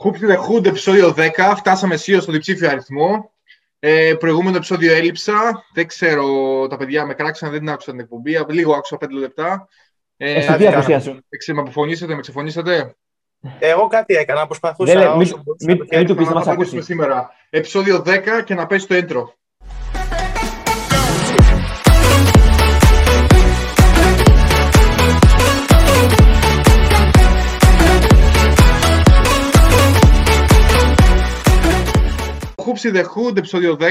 Χούπι Χούντ, επεισόδιο 10. Φτάσαμε αισίω στο διψήφιο αριθμό. Ε, προηγούμενο επεισόδιο έλειψα. Δεν ξέρω, τα παιδιά με κράξαν, δεν την άκουσα την εκπομπή. Λίγο άκουσα 5 λεπτά. Ε, ε, τι απουσία σου. Με αποφωνήσατε, με ξεφωνήσατε. Εγώ κάτι έκανα, προσπαθούσα. Δεν, μην, μην, μην του πεις να μας ακούσει. σήμερα. Επεισόδιο 10 και να πέσει το intro. Hoops in the Hood, επεισόδιο 10,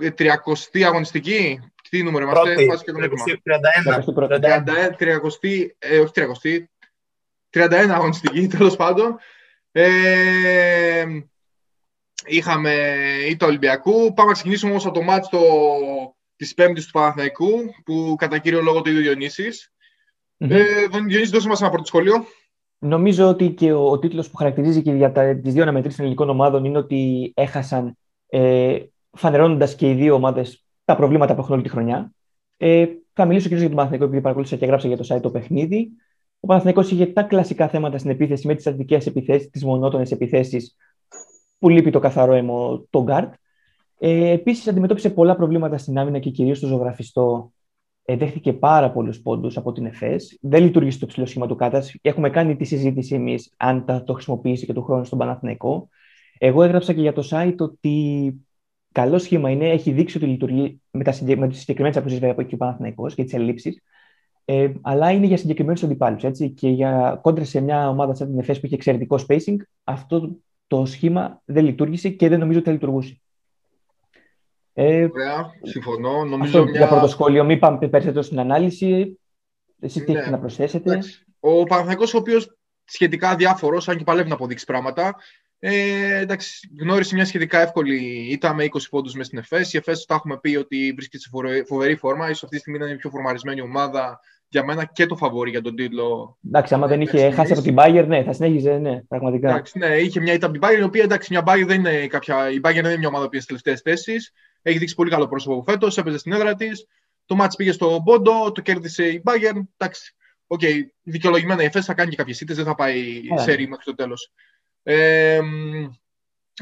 η 30η αγωνιστική. Τι νούμερο είμαστε, Πρώτη, και το 31. 31, 30, ε, όχι 30, 31 αγωνιστική, τέλος πάντων. Ε, είχαμε ή το Ολυμπιακού. Πάμε να ξεκινήσουμε όμως από το μάτς το, της Πέμπτης του Παναθηναϊκού, που κατά κύριο λόγο το ίδιο Διονύσης. Mm-hmm. Ε, Διονύση, δώσε μας ένα πρώτο σχόλιο. Νομίζω ότι και ο, ο τίτλος που χαρακτηρίζει και για τα, τις δύο αναμετρήσεις των ελληνικών ομάδων είναι ότι έχασαν ε, φανερώνοντας και οι δύο ομάδες τα προβλήματα που έχουν όλη τη χρονιά. Ε, θα μιλήσω κυρίως για τον Παναθηναϊκό, επειδή παρακολούθησα και γράψα για το site το παιχνίδι. Ο Παναθηναϊκός είχε τα κλασικά θέματα στην επίθεση με τις στατικές επιθέσεις, τις μονότονες επιθέσεις που λείπει το καθαρόαιμο, το γκαρντ. Ε, Επίσης, αντιμετώπισε πολλά προβλήματα στην άμυνα και κυρίως στο ζωγραφιστό. Ε, δέχτηκε πάρα πολλούς πόντους από την ΕΦΕΣ. Δεν λειτουργήσε το ψηλό σχήμα του Κάτας. Έχουμε κάνει τη συζήτηση εμείς αν θα το χρησιμοποιήσει και του χρόνου στον Παναθηναϊκό. Εγώ έγραψα και για το site ότι καλό σχήμα είναι, έχει δείξει ότι λειτουργεί με, τα, με τις συγκεκριμένες αποσύσεις από εκεί ο Παναθηναϊκός και τις ελλείψεις, ε, αλλά είναι για συγκεκριμένους αντιπάλους. Έτσι, και για κόντρα σε μια ομάδα σαν την ΕΦΕΣ που έχει εξαιρετικό spacing, αυτό το σχήμα δεν λειτουργήσε και δεν νομίζω ότι θα λειτουργούσε. Ε, Ωραία, συμφωνώ. Νομίζω αυτό μια... Για πρώτο σχόλιο, μην πάμε περισσότερο στην ανάλυση. Εσύ τι ναι. έχετε να προσθέσετε; Ο Παναθηναϊκός, ο οποίος σχετικά διάφορος, αν και παλεύει να αποδείξει πράγματα, ε, εντάξει, γνώρισε μια σχετικά εύκολη ήττα με 20 πόντους μες στην ΕΦΕΣ. Η ΕΦΕΣ τα έχουμε πει ότι βρίσκεται σε φοβερή φόρμα. σω αυτή τη στιγμή είναι η πιο φορμαρισμένη ομάδα για μένα και το φαβόρι για τον τίτλο. Εντάξει, άμα δεν είχε χάσει από την Bayern, ναι, θα συνέχιζε, ναι, πραγματικά. Εντάξει, ναι, είχε μια ήττα από την Bayern, η οποία εντάξει, μια Bayern δεν είναι κάποια. Η Bayern δεν είναι μια ομάδα που είναι στις τελευταίες θέσεις. Έχει δείξει πολύ καλό πρόσωπο φέτος, έπαιζε στην έδρα της. Το ματς πήγε στο πόντο, το κέρδισε η Bayern. Εντάξει, OK, okay, δικαιολογημένα η ΕΦΕΣ θα κάνει και κάποιες ήττες, δεν θα πάει yeah. σε μέχρι το τέλος. Ε,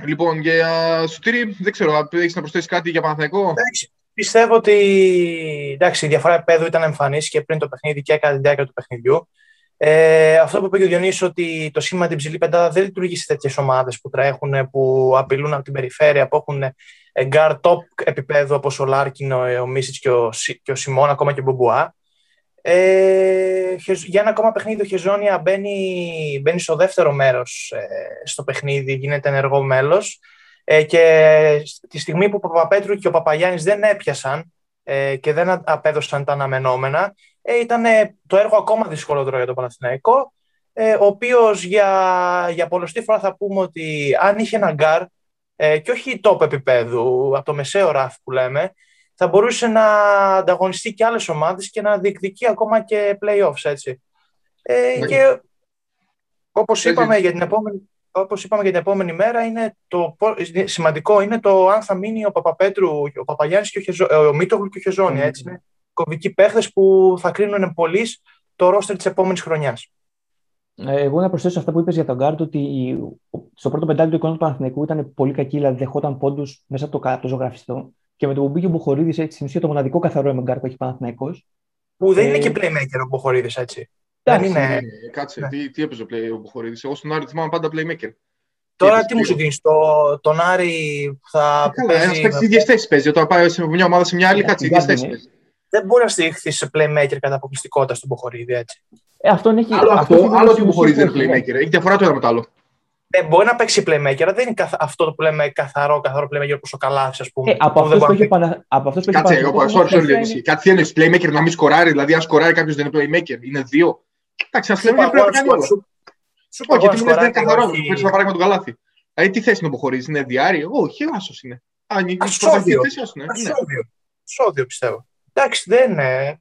λοιπόν, για Σωτήρη, δεν ξέρω, έχεις να προσθέσεις κάτι για Παναθηναϊκό; Πιστεύω ότι εντάξει, η διαφορά επίπεδου ήταν εμφανής και πριν το παιχνίδι και κατά τη διάρκεια του παιχνιδιού. Ε, αυτό που είπε και ο Διονύσης ότι το σχήμα την ψηλή πεντάδα δεν λειτουργεί σε τέτοιες ομάδες που τρέχουν, που απειλούν από την περιφέρεια, που έχουν γκαρντ top επίπεδο όπως ο Λάρκιν, ο, ο Μίσιτς και ο, και ο Σιμών, ακόμα και ο Μπομπουά. Ε, για ένα ακόμα παιχνίδι ο Χεζόνια μπαίνει, μπαίνει στο δεύτερο μέρος ε, στο παιχνίδι, γίνεται ενεργό μέλος. Ε, και τη στιγμή που ο Παπαπέτρου και ο Παπαγιάννης δεν έπιασαν ε, και δεν απέδωσαν τα αναμενόμενα, ε, ήταν το έργο ακόμα δυσκολότερο για τον Παναθηναϊκό, ε, ο οποίος για, για πολλοστή φορά θα πούμε ότι αν είχε ένα γκαρντ και όχι top επίπεδου, από το μεσαίο ράφι που λέμε, θα μπορούσε να ανταγωνιστεί και άλλες ομάδες και να διεκδικεί ακόμα και play-offs, έτσι. Ε, ναι. και όπως είπαμε, για την επόμενη, όπως είπαμε για την επόμενη μέρα, είναι το, σημαντικό είναι το αν θα μείνει ο Παπαπέτρου, ο Παπαγιάννης και ο, Χεζο, ο Μίτογλου και ο Χεζόνια, έτσι. Είναι κομβικοί παίχτες που θα κρίνουν πολύ το ρόστερ της επόμενης χρονιάς. Ε, εγώ να προσθέσω αυτά που είπες για τον Γκάρτ, ότι στο πρώτο πεντάλεπτο του εικόνας του Παναθηναϊκού ήταν πολύ κακή, δηλαδή δεχόταν πόντους μέσα από το, το ζωγραφιστό. Και με το που μπήκε ο Μποχορίδη, έτσι στην ουσία το μοναδικό καθαρό εμεγκάρ που έχει Παναθυναϊκό. Που δεν ε... είναι και playmaker ο Μποχορίδη, έτσι. Δεν είναι... Ε, κάτσε, ναι. τι, τι έπαιζε play, ο Μποχορίδη. Εγώ στον Άρη θυμάμαι πάντα playmaker. Τώρα τι, τι μου σου δίνει, το, τον Άρη θα. Καλά, ένας παίξει ίδιες θέσεις παίζει. Όταν πάει σε μια ομάδα σε μια άλλη, κάτσε ίδιες θέσεις παίζει. Δεν μπορεί να στηριχθεί σε playmaker κατά αποκλειστικότητα στον Μποχορίδη, έτσι. Ε, αυτό έχει. Άλλο αυτό, άλλο ότι ο Μποχορίδη είναι playmaker. Έχει διαφορά το ένα με το άλλο. Ε, μπορεί να παίξει playmaker, δεν είναι αυτό που λέμε καθαρό, καθαρό playmaker όπω ο Καλάθι, ας πούμε. Ε, από αυτό που έχει παρα... Κάτσε, εγώ sorry, sorry, είναι... Κάτι τι εννοεί playmaker να μην σκοράρει, δηλαδή αν σκοράρει κάποιος δεν είναι playmaker, είναι δύο. Εντάξει, ας λέμε πρέπει να κάνει όλα. Σου πω, γιατί μου λε δεν είναι καθαρός, μου φέρνει ένα παράδειγμα του Καλάθι. Δηλαδή τι θέση είναι που χωρίζει, είναι διάρρη, όχι, άσος είναι. Αν είναι πρωταθλητή, είναι. Σόδιο πιστεύω. Εντάξει, δεν είναι.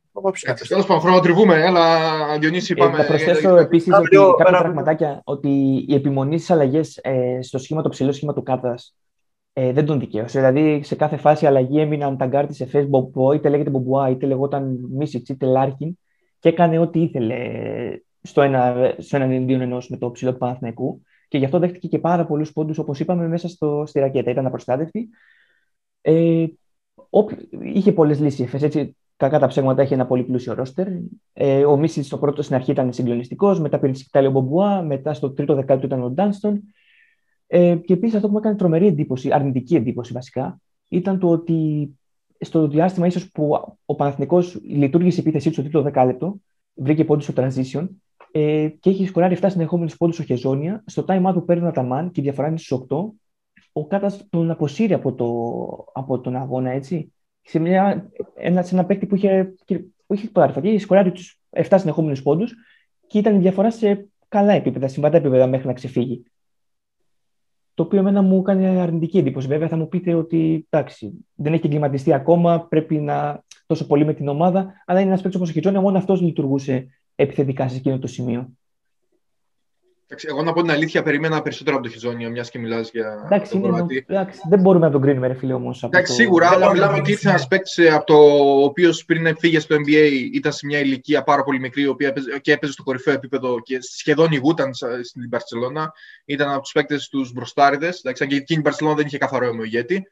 Τέλος πάντων, χρονοτριβούμε, αλλά Διονύση είπαμε. Ε, θα προσθέσω επίσης ότι κάποια πραγματάκια ότι η επιμονή στις αλλαγές ε, στο σχήμα, το ψηλό σχήμα του Κάτα ε, δεν τον δικαίωσε. Δηλαδή, σε κάθε φάση αλλαγή έμειναν τα γκαρντ της ΕΦΕΣ που, είτε λέγεται Μπομπουά, είτε λεγόταν Μίσιτς, είτε Λάρκιν και έκανε ό,τι ήθελε στο ένα, στο ένα εναντίον ενός με το ψηλό του Παναθηναϊκού. και γι' αυτό δέχτηκε και πάρα πολλούς πόντους, όπως είπαμε, μέσα στο, στη ρακέτα. Ήταν απροστάτευτη. Ε, είχε πολλές λύσεις. Έτσι, κακά τα ψέματα έχει ένα πολύ πλούσιο ρόστερ. Ε, ο Μίσης στο πρώτο στην αρχή ήταν συγκλονιστικός, μετά πήρε τη σκητάλη ο Μπομπουά, μετά στο τρίτο δεκάλεπτο ήταν ο Ντάνστον. Ε, και επίσης αυτό που μου έκανε τρομερή εντύπωση, αρνητική εντύπωση βασικά, ήταν το ότι στο διάστημα ίσως που ο Παναθηνικός λειτουργήσε η επίθεσή του στο τρίτο δεκάλεπτο, βρήκε πόντους στο transition ε, και έχει σκοράρει 7 συνεχόμενους πόντους στο Χεζόνια. Στο time out που παίρνει ο Αταμάν και η διαφορά είναι στους 8, ο Κάτας τον αποσύρει από, το, από τον αγώνα, έτσι. Σε, μια, ένα, σε ένα παίκτη που είχε, που είχε πάρει και είχε σκοράρει τους 7 συνεχόμενους πόντους και ήταν η διαφορά σε καλά επίπεδα, συμβατά επίπεδα μέχρι να ξεφύγει το οποίο εμένα μου κάνει αρνητική εντύπωση. Βέβαια, θα μου πείτε ότι εντάξει, δεν έχει εγκληματιστεί ακόμα, πρέπει να τόσο πολύ με την ομάδα, αλλά είναι ένας παίκτης όπως ο Χιτζόνια, μόνο αυτός λειτουργούσε επιθετικά σε εκείνο το σημείο. Εγώ να πω την αλήθεια, περίμενα περισσότερο από το Χιζόνιο, μιας και μιλάς για εντάξει, τον είναι, εντάξει, δεν μπορούμε να τον κρίνουμε, ρε φίλε όμως. Εντάξει, το... σίγουρα, αλλά μιλάμε ότι ήρθε ένα παίκτη από το οποίος πριν φύγε στο NBA ήταν σε μια ηλικία πάρα πολύ μικρή οποία και έπαιζε στο κορυφαίο επίπεδο και σχεδόν ηγούταν στην Παρσελώνα. Ήταν από τους παίκτες τους μπροστάριδες. Αν και εκείνη η Παρσελώνα δεν είχε καθαρό ομοιογέτη.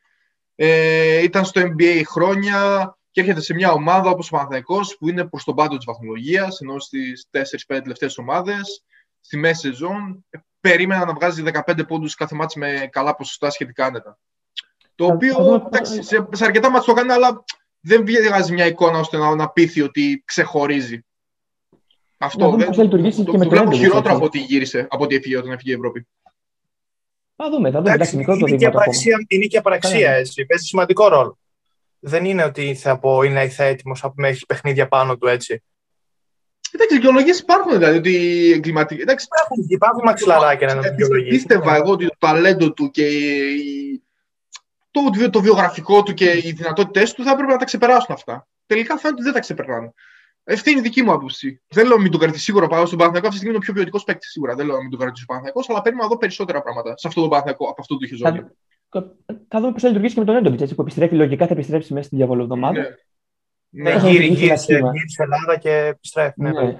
Ε, ήταν στο NBA χρόνια και έρχεται σε μια ομάδα όπως ο Παναθαϊκός που είναι προς τον πάντο της βαθμολογίας, ενώ στις 4-5 τελευταίες ομάδες στη μέση σεζόν, περίμενα να βγάζει 15 πόντους κάθε μάτς με καλά ποσοστά σχετικά άνετα. Το οποίο εντάξει, σε, σε αρκετά μάτς το κάνει, αλλά δεν βγάζει μια εικόνα ώστε να, να πείθει ότι ξεχωρίζει. Αυτό δεν θα λειτουργήσει το, και με το βλέπω χειρότερο από ό,τι γύρισε, από ό,τι έφυγε όταν έφυγε η Ευρώπη. Θα δούμε, θα δούμε. Εντάξει, μικρό το είναι, και απαραξία, είναι και απαραξία, έτσι. Παίζει σημαντικό ρόλο. Δεν είναι ότι θα πω είναι θα έτοιμος να έχει παιχνίδια πάνω του έτσι. Εντάξει, δικαιολογίες υπάρχουν δηλαδή. Ότι εγκληματικοί. Εντάξει, υπάρχουν, υπάρχουν μαξιλαράκια να δικαιολογήσει. Πίστευα εγώ ότι το ταλέντο του και το, το βιογραφικό του και οι δυνατότητές του θα έπρεπε να τα ξεπεράσουν αυτά. Τελικά φαίνεται ότι δεν τα ξεπερνάνε. Αυτή είναι η δική μου άποψη. Δεν λέω να μην τον κρατήσει σίγουρα πάνω στον Παναθηναϊκό. Αυτή τη στιγμή είναι ο πιο ποιοτικός παίκτης σίγουρα. Δεν λέω να μην τον κρατήσει ο Παναθηναϊκός, αλλά παίρνουμε να δω περισσότερα πράγματα σε αυτό το Παναθηναϊκό από αυτό το είχε ζωή. Θα δούμε πώς θα λειτουργήσει και με τον Έντοβιτ που επιστρέφει λογικά, θα επιστρέψει μέσα στην διαβολοβδομάδα. Ναι. Ναι, γύρισε στην Ελλάδα και επιστρέφει. Ναι, ναι.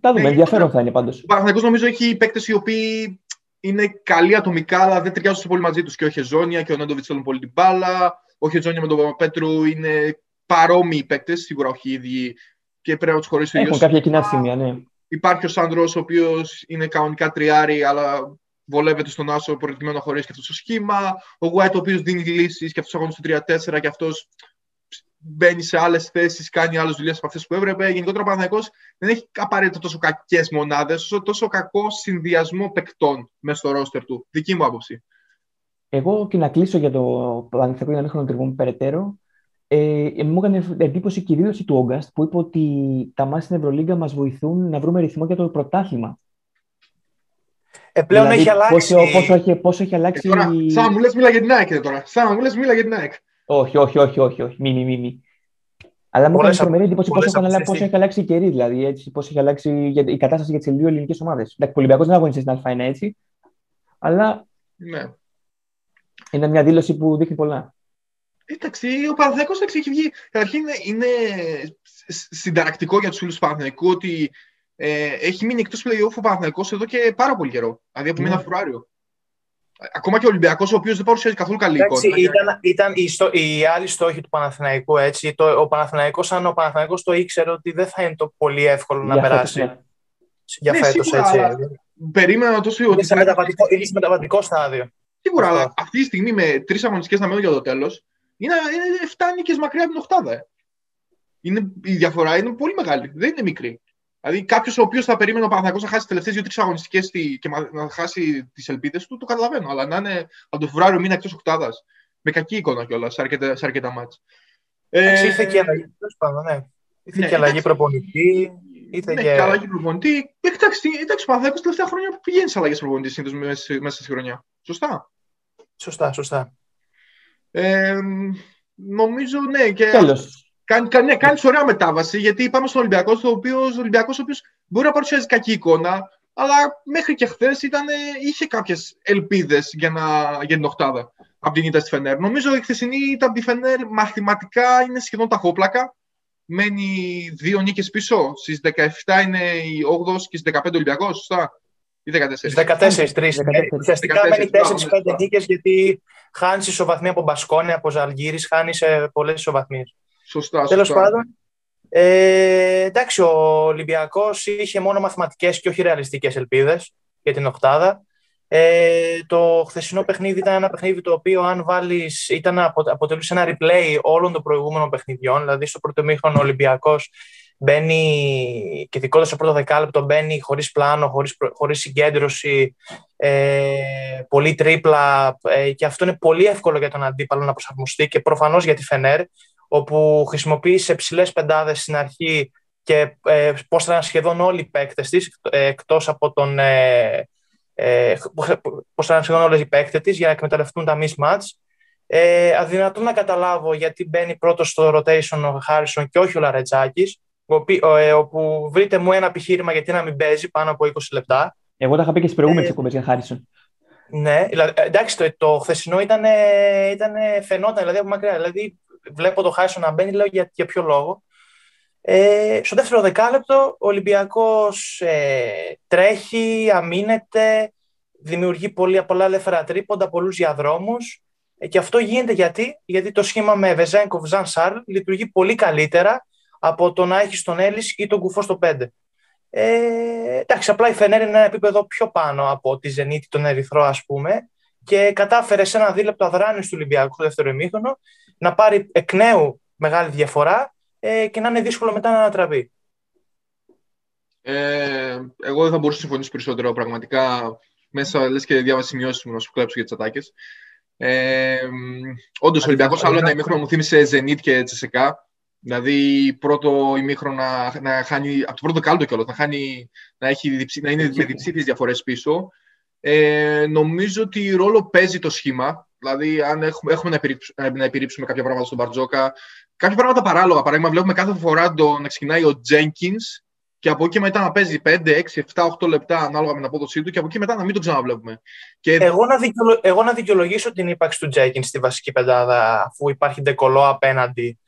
Τα δούμε, ναι, ενδιαφέρον θα είναι πάντως. Ο Παναθηναϊκός νομίζω έχει παίκτες οι οποίοι είναι καλοί ατομικά, αλλά δεν ταιριάζουν πολύ μαζί τους. Και ο Χεζόνια και ο Νέντοβιτς θέλουν πολύ την μπάλα. Ο Χεζόνια με τον Πέτρου είναι παρόμοιοι παίκτες, σίγουρα όχι ίδιοι και πρέπει να τους χωρίσει Έχουν κάποια κοινά σημεία, ναι. Υπάρχει ο Σάντρο, ο οποίος είναι κανονικά τριάρι, αλλά βολεύεται στον Άσο προκειμένου να χωρίσει και αυτό το σχήμα. Ο Γουάιτ, ο οποίος δίνει λύσεις και αυτός αγώνε στο 3-4 και αυτός μπαίνει σε άλλες θέσεις, κάνει άλλες δουλειές από αυτές που έπρεπε. Γενικότερα ο Παναθηναϊκός δεν έχει απαραίτητα τόσο κακές μονάδες, όσο τόσο κακό συνδυασμό παικτών μέσα στο ρόστερ του. Δική μου άποψη. Εγώ και να κλείσω για το Παναθηναϊκό για να μην χρονοτριβούμε περαιτέρω. Ε, μου έκανε εντύπωση και η δήλωση του Όγκαστ που είπε ότι τα μάτια στην Ευρωλίγκα μας βοηθούν να βρούμε ρυθμό για το πρωτάθλημα. Ε, πλέον δηλαδή, έχει αλλάξει. Πόσο, πόσο, έχει, πόσο έχει αλλάξει. Ε, τώρα, σαν μου λες, μίλα για την ΑΕΚ τώρα. Σαν μου λες, μίλα για την ΑΕΚ. Όχι, όχι, όχι, όχι, όχι. Μη, μη, μη. Αλλά μου έκανε τρομερή εντύπωση πόσο, πόσο έχει αλλάξει η καιρή, δηλαδή. Έτσι, πώς έχει αλλάξει η κατάσταση για τις δύο ελληνικές ομάδες. Ο Ολυμπιακός δεν αγωνιστεί στην Α1 έτσι. Αλλά ναι. είναι μια δήλωση που δείχνει πολλά. Εντάξει, ο Παναθυναϊκό έχει βγει. Καταρχήν είναι, είναι συνταρακτικό για τους φίλους του Παναθηναϊκού ότι ε, έχει μείνει εκτός playoff ο Παναθυναϊκό εδώ και πάρα πολύ καιρό. Δηλαδή από ναι. μήνα Φεβρουάριο. Ακόμα και ο Ολυμπιακός, ο οποίος δεν παρουσιάζει καθόλου καλή εικόνα. Ήταν, ήταν η, στο, η άλλη στόχη του Παναθηναϊκού. Έτσι. Το, ο Παναθηναϊκός, αν ο Παναθηναϊκός το ήξερε ότι δεν θα είναι το πολύ εύκολο να περάσει. Ναι. Για ναι, φέτος, έτσι. Περίμενα τόσο ότι. Είναι σε μεταβατικό, είναι σε μεταβατικό στάδιο. Σίγουρα, αλλά αυτή τη στιγμή με τρεις αγωνιστικές να μένουν για το τέλος, είναι, είναι 7 νίκε μακριά από την Οχτάδα. Ε. Είναι, η διαφορά είναι πολύ μεγάλη. Δεν είναι μικρή. Δηλαδή, κάποιος ο οποίος θα περίμενε ο Παναθηναϊκός να χάσει τις τελευταίες δύο-τρεις αγωνιστικές και να χάσει τις ελπίδες του, το καταλαβαίνω. Αλλά να είναι από το Φεβράριο μήνα εκτός οκτάδας. Με κακή εικόνα κιόλας σε αρκετά, σε αρκετά μάτια. Ε, ήρθε και αλλαγή. ναι. Ήρθε ναι, και αλλαγή προπονητή. Ήρθε ναι, και αλλαγή προπονητή. Εντάξει, εντάξει, ο Παναθηναϊκός τελευταία χρόνια πηγαίνει σε αλλαγές προπονητής συνήθως μέσα, μέσα στη χρονιά. Σωστά; Σωστά, σωστά. Ε, νομίζω ναι. Και... Τέλος. Κάνει, ναι, κάνει ωραία μετάβαση γιατί πάμε στον Ολυμπιακό, στο οποίο, ο Ολυμπιακός ο οποίος μπορεί να παρουσιάζει κακή εικόνα, αλλά μέχρι και χθες είχε κάποιες ελπίδες για, για την Οχτάδα από την ήττα στη Φενέρ. Νομίζω η χθεσινή ήττα από τη Φενέρ μαθηματικά είναι σχεδόν ταχόπλακα. Μένει δύο νίκες πίσω. Στις 17 είναι η 8 και στις 15 Ολυμπιακός, σωστά; Ή 14. 14, 3. Ουσιαστικά μένει 4-5 νίκες γιατί χάνεις ισοβαθμία από Μπασκόνια, από Ζαλγίρι, χάνεις πολλές ισοβαθμίες. Σωστά. Τέλος πάντων, ε, εντάξει, ο Ολυμπιακός είχε μόνο μαθηματικές και όχι ρεαλιστικές ελπίδες για την Οχτάδα. Ε, το χθεσινό παιχνίδι ήταν ένα παιχνίδι το οποίο, αν βάλεις, ήταν αποτελούσε ένα replay όλων των προηγούμενων παιχνιδιών. Δηλαδή, στο πρώτο μήχρονο ο Ολυμπιακός μπαίνει και ειδικότερα στο πρώτο δεκάλεπτο μπαίνει χωρίς πλάνο, χωρίς, χωρίς συγκέντρωση, ε, πολύ τρίπλα ε, και αυτό είναι πολύ εύκολο για τον αντίπαλο να προσαρμοστεί και προφανώς για τη Φενέρ όπου χρησιμοποίησε ψηλές πεντάδες στην αρχή και ε, πώς ήταν σχεδόν όλοι οι παίκτες της ε, εκτός από τον ε, ε, πώς ήταν σχεδόν όλες οι παίκτες της για να εκμεταλλευτούν τα mismatch ε, αδυνατό να καταλάβω γιατί μπαίνει πρώτος στο rotation ο Χάρισον και όχι ο Λαρετζάκης ε, όπου βρείτε μου ένα επιχείρημα γιατί να μην παίζει πάνω από 20 λεπτά. Εγώ τα είχα πει και στις προηγούμενες ε, εκπομπές για Χάρισον. Ναι, εντάξει, το, το χθεσινό ήταν, ήταν φαινόταν δηλαδή από μακριά. Δηλαδή, βλέπω το Χάρισον να μπαίνει, λέω για, για ποιο λόγο. Ε, στο δεύτερο δεκάλεπτο, ο Ολυμπιακός ε, τρέχει, αμήνεται, δημιουργεί πολύ, πολλά ελεύθερα τρίποντα, πολλούς διαδρόμους. Ε, και αυτό γίνεται γιατί, γιατί το σχήμα με Βεζέγκοφ Ζαν Σάρλ λειτουργεί πολύ καλύτερα από το να έχεις τον Έλλη ή τον Κουφός στο 5. Ε, εντάξει, απλά η Φενέρ είναι ένα επίπεδο πιο πάνω από τη Ζενίτη, τον Ερυθρό, ας πούμε, και κατάφερε σε ένα δίλεπτο αδράνει του Ολυμπιακού στο δεύτερο ημίχρονο να πάρει εκ νέου μεγάλη διαφορά ε, και να είναι δύσκολο μετά να ανατραπεί. Ε, εγώ δεν θα μπορούσα να συμφωνήσω περισσότερο. Πραγματικά, μέσα λες και διάβασα σημειώσεις μου να σου κλέψω για τις ατάκες. Ε, Όντως, ο Ολυμπιακός άλλο ένα ημίχρονο μου θύμισε Zenit και Τσεσεκά. Δηλαδή, πρώτο ημίχρονο να, να χάνει, από το πρώτο κάλτο κιόλας, να, χάνει, να, έχει, να είναι με διψήφιες διαφορές πίσω. Ε, νομίζω ότι ρόλο παίζει το σχήμα. Δηλαδή, αν έχουμε, έχουμε να, επιρρύψουμε, να επιρρύψουμε κάποια πράγματα στον Μπαρτζόκα, κάποια πράγματα παράλογα. Παράδειγμα, βλέπουμε κάθε φορά το, να ξεκινάει ο Jenkins και από εκεί μετά να παίζει 5, 6, 7, 8 λεπτά ανάλογα με την απόδοσή του και από εκεί μετά να μην το ξαναβλέπουμε. Και... Εγώ, να δικαιολο... Εγώ να δικαιολογήσω την ύπαρξη του Jenkins στη βασική πεντάδα, αφού υπάρχει ντεκολό απέναντι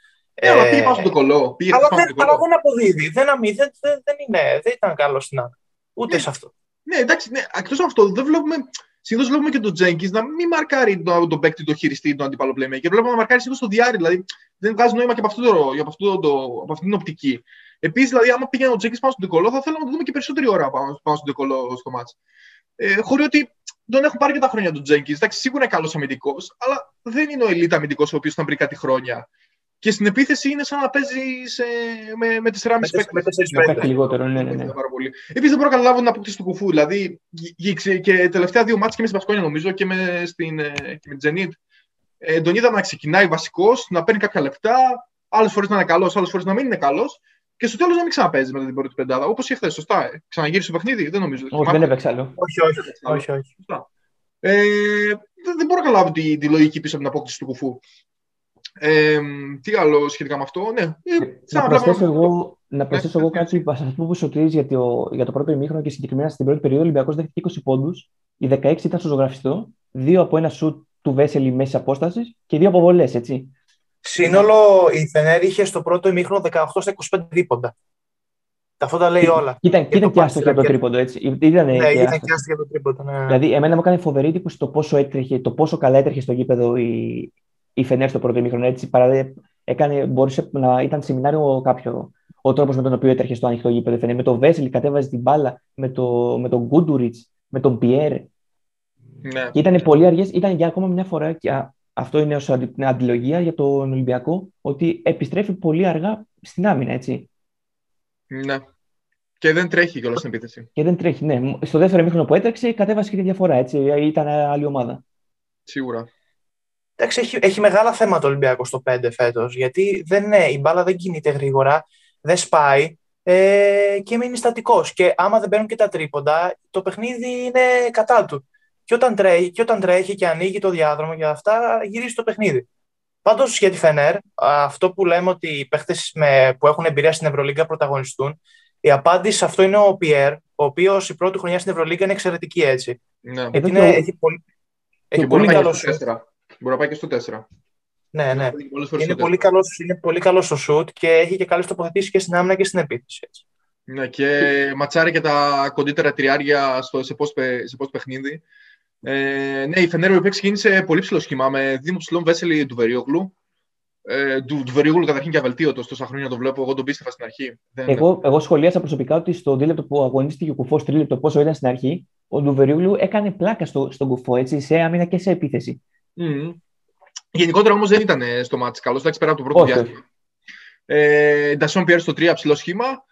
ε, αλλά πήγε πάνω στο κολό. Πήγε αλλά, δεν, αλλά δεν αποδίδει. Δεν, δεν, δεν, δεν, είναι, δεν ήταν καλό στην άκρη. Ούτε ναι. σε αυτό. Ναι, εντάξει, ναι, εκτός από αυτό, δεν βλέπουμε. Συνήθως βλέπουμε και τον Jenkins να μην μαρκάρει τον, τον παίκτη, τον χειριστή, τον αντίπαλο playmaker. Βλέπουμε να μαρκάρει συνήθως το διάρρη. Δηλαδή δεν βγάζει νόημα και από, αυτό το, από, αυτό το, από αυτή την οπτική. Επίσης, δηλαδή, άμα πήγαινε ο Jenkins πάνω στον Ντεκολό, θα θέλαμε να το δούμε και περισσότερη ώρα πάνω, πάνω στον Ντεκολό στο μάτς. Ε, χωρίς ότι τον έχουν πάρει και τα χρόνια του Jenkins. Εντάξει, σίγουρα είναι καλός αμυντικός, αλλά δεν είναι ο elite αμυντικός ο οποίος ήταν πριν κάτι χρόνια και στην επίθεση είναι σαν να παίζει με, με 4,5 παίκτες. Με λιγότερο, ναι, ναι. ναι. Επίσης δεν μπορώ να καταλάβω την απόκτηση του κουφού. Δηλαδή και τελευταία δύο μάτια και με στην Πασκόνια νομίζω και με, στην, ε, και με την Zenit. Ε, τον είδα να ξεκινάει βασικός, να παίρνει κάποια λεπτά, άλλες φορές να είναι καλός, άλλες φορές να μην είναι καλός. Και στο τέλος να μην ξαναπέζει μετά την πρώτη πεντάδα. Όπως και χθες, σωστά. Ε. Ξαναγύρισε το παιχνίδι, δεν νομίζω. Όχι, δεν έπαιξε άλλο. Όχι, όχι. όχι, όχι. Ε, δεν, δεν μπορώ να καταλάβω τη, τη λογική πίσω από την απόκτηση του κουφού. Ε, τι άλλο σχετικά με αυτό, ναι. Ε, να προσθέσω εγώ, να προσθέσω εγώ κάτι που σα πω που για, το, για το πρώτο ημίχρονο και συγκεκριμένα στην πρώτη περίοδο. Ο Ολυμπιακός δέχτηκε 20 πόντους, οι 16 ήταν στο ζωγραφιστό, δύο από ένα σουτ του Βέσελη μέσης απόστασης και δύο από βολέ, έτσι. Σύνολο η Φενέρ είχε στο πρώτο ημίχρονο 18 στα 25 δίποντα. Αυτό τα λέει όλα. Ήταν, και, ήταν και άστοχο για το τρίποντο, έτσι. Ήταν, ναι, ήταν και άστοχο για το τρίποντο. Ναι. Δηλαδή, εμένα μου έκανε φοβερή εντύπωση το πόσο έτρεχε, το πόσο καλά έτρεχε στο γήπεδο η, η Φενέρ στο πρώτο ημίχρονο. Έτσι, παρά, έκανε, μπορούσε να ήταν σεμινάριο κάποιο ο τρόπος με τον οποίο έτρεχε στο ανοιχτό γήπεδο. Φενέρ. Με τον Βέσελ κατέβαζε την μπάλα, με, το, με τον Γκούντουριτς, με τον Πιέρ. Ναι. Και ήταν πολύ αργές. Ήταν για ακόμα μια φορά, και αυτό είναι ως αντιλογία για τον Ολυμπιακό, ότι επιστρέφει πολύ αργά στην άμυνα, έτσι. Ναι. Και δεν τρέχει κιόλας στην επίθεση. Και δεν τρέχει, ναι. Στο δεύτερο ημίχρονο που έτρεξε, κατέβασε και τη διαφορά. Έτσι. Ήταν άλλη ομάδα. Σίγουρα. Εντάξει, έχει, έχει μεγάλα θέματα ο Ολυμπιακός στο 5 φέτος. Γιατί δεν, ναι, η μπάλα δεν κινείται γρήγορα, δεν σπάει ε, και μείνει στατικός. Και άμα δεν μπαίνουν και τα τρίποντα, το παιχνίδι είναι κατά του. Και όταν, τρέχει, και όταν τρέχει και ανοίγει το διάδρομο για αυτά, γυρίζει το παιχνίδι. Πάντως για τη Φενέρ, αυτό που λέμε ότι οι παίχτες που έχουν εμπειρία στην Ευρωλίγκα πρωταγωνιστούν, η απάντηση σε αυτό είναι ο Πιέρ, ο οποίος η πρώτη χρονιά στην Ευρωλίγκα είναι εξαιρετική έτσι. Ναι. Είναι, έχει πολύ, έχει πολύ καλό Μπορεί να πάει και στο 4. Ναι, ναι. Είναι πολύ, καλός, είναι πολύ καλός στο σουτ και έχει και καλές τοποθετήσεις και στην άμυνα και στην επίθεση. Έτσι. Ναι, και ματσάρει και τα κοντύτερα τριάρια στο, σε post, σε post παιχνίδι. Ε, ναι, η Φενέρο η ξεκίνησε πολύ ψηλό σχήμα με Δήμος Ψηλών Βέσελη του Βεριόγλου. Ε, του, του Βεριόγλου καταρχήν και αβελτίωτος τόσα χρόνια το βλέπω. Εγώ τον πίστευα στην αρχή. Εγώ, εγώ σχολίασα προσωπικά ότι στο δίλεπτο που αγωνίστηκε ο Κουφό τρίλεπτο πόσο ήταν στην αρχή, ο Ντουβεριούλου έκανε πλάκα στο, στον Κουφό έτσι, σε άμυνα και σε επίθεση. Mm. Γενικότερα όμως δεν ήταν στο μάτι καλός. Εντάξει, πέρα από το πρώτο διάστημα. Ε, Ντασόν Πιέρς στο 3 ψηλό σχήμα.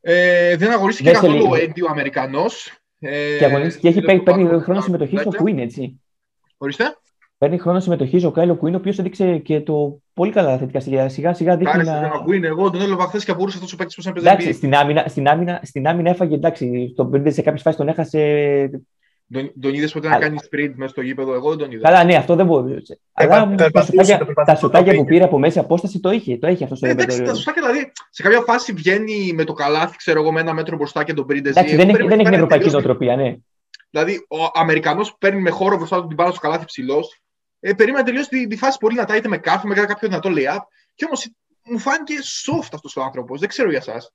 Ε, δεν αγωνίστηκε καθόλου ο Έντι ο Αμερικανός. Ε, και αγωνίστηκε και έχει παίρνει χρόνο συμμετοχής στο Queen, έτσι. Ορίστε. Παίρνει χρόνο συμμετοχής ο Κάιλο Κουίν, ο οποίος έδειξε και το πολύ καλά θετικά στοιχεία. Σιγά σιγά δείχνει. Κάνε να... Κουίν, εγώ τον έλαβα χθες και απορούσα αυτός ο παίκτης που έπαιζε. Εντάξει, στην άμυνα, στην, άμυνα, στην άμυνα έφαγε εντάξει. Τον πήρε σε κάποιες φάσεις τον έχασε. Τον, τον είδες ποτέ να κάνεις sprint μέσα στο γήπεδο, εγώ δεν τον είδα. Καλά, ναι, αυτό δεν μπορούσε. Αλλά τα σωτάκια που πήρε από μέση απόσταση το είχε. Το είχε αυτό στο Εντάξει, τα σωτάκια δηλαδή σε κάποια φάση βγαίνει με το καλάθι, ξέρω εγώ, με ένα μέτρο μπροστά και τον πήρε. Εντάξει, δεν έχει ευρωπαϊκή νοοτροπία, ναι. Δηλαδή, ο Αμερικανός παίρνει με χώρο μπροστά του την μπάλα στο καλάθι ψηλός ε, περίμενα τελείω τη, τη, φάση πολύ να τα είτε με κάρφο, με κάποιο δυνατό layup. Και όμως μου φάνηκε soft αυτός ο άνθρωπος. Δεν ξέρω για εσάς.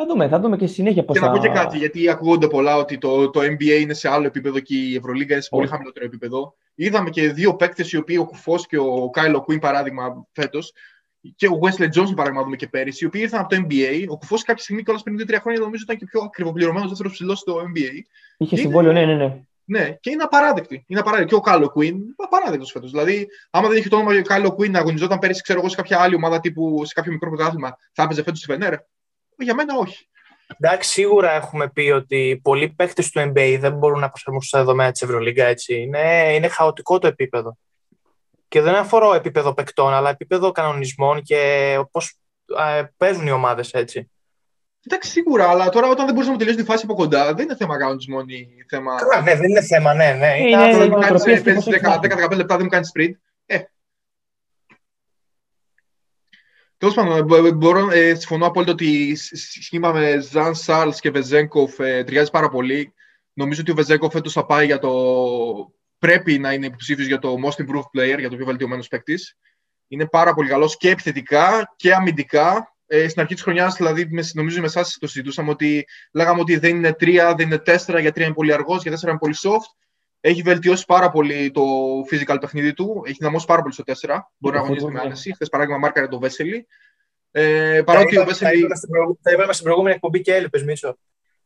Θα δούμε, θα δούμε και συνέχεια πώς θα... Και να πω και κάτι, γιατί ακούγονται πολλά ότι το, το NBA είναι σε άλλο επίπεδο και η Ευρωλίγα είναι σε πολύ χαμηλότερο επίπεδο. Είδαμε και δύο παίκτες οι οποίοι, ο Κουφός και ο Κάιλο Κουίν, παράδειγμα, φέτος, και ο Wesley Johnson, παράδειγμα, δούμε και πέρυσι, οι οποίοι ήρθαν από το NBA. Ο Κουφός κάποια στιγμή, κιόλας πριν 2-3 χρόνια, νομίζω ήταν και πιο ακριβοπληρωμένος δεύτερος ψηλό στο NBA. Είχε συμβόλαιο, ναι, ναι, ναι. Ναι, και είναι απαράδεκτη. Είναι απαράδεκτη. Και ο Κάλο Κουίν είναι απαράδεκτος φέτος. Δηλαδή, άμα δεν είχε το όνομα Κάλο Κουίν να αγωνιζόταν πέρυσι, ξέρω εγώ, σε κάποια άλλη ομάδα τύπου σε κάποιο μικρό πρωτάθλημα, θα έπαιζε φέτος στη Φενέρ. Για μένα όχι. Εντάξει, σίγουρα έχουμε πει ότι πολλοί παίχτε του NBA δεν μπορούν να προσαρμοστούν στα δεδομένα της Ευρωλίγκα. Έτσι. Είναι, είναι χαοτικό το επίπεδο. Και δεν αφορώ επίπεδο παικτών, αλλά επίπεδο κανονισμών και πώς παίζουν οι ομάδες έτσι. Εντάξει, σίγουρα, αλλά τώρα όταν δεν μπορείς να μου τελειώσει τη φάση από κοντά, δεν είναι θέμα κανονισμών ή θέμα. Καλά, ναι, δεν είναι θέμα, ναι. ναι. Είναι, είναι, είναι, παίζεις 10-15 λεπτά, δεν μου κάνεις sprint. Ε. Τέλος πάντων, μπορώ, ε, συμφωνώ απόλυτα ότι σχήμα με Ζαν Σάρλς και Βεζέγκοφ ε, ταιριάζει πάρα πολύ. Νομίζω ότι ο Βεζέγκοφ φέτος θα πάει για το. Πρέπει να είναι υποψήφιος για το Most Improved Player, για το πιο βελτιωμένος παίκτης. Είναι πάρα πολύ καλός και επιθετικά και αμυντικά ε, στην αρχή της χρονιάς, δηλαδή, νομίζω με εσάς το συζητούσαμε ότι λέγαμε ότι δεν είναι τρία, δεν είναι τέσσερα, για τρία είναι πολύ αργός, για τέσσερα είναι πολύ soft. Έχει βελτιώσει πάρα πολύ το physical παιχνίδι του. Έχει δυναμώσει πάρα πολύ στο 4. Μπορεί να αγωνίζεται με άνεση. Χθες παράδειγμα μάρκαρε το Βέσελη. Ε, παρότι ο Βέσελη. Τα είπαμε στην προηγούμενη εκπομπή και έλειπες μίσο.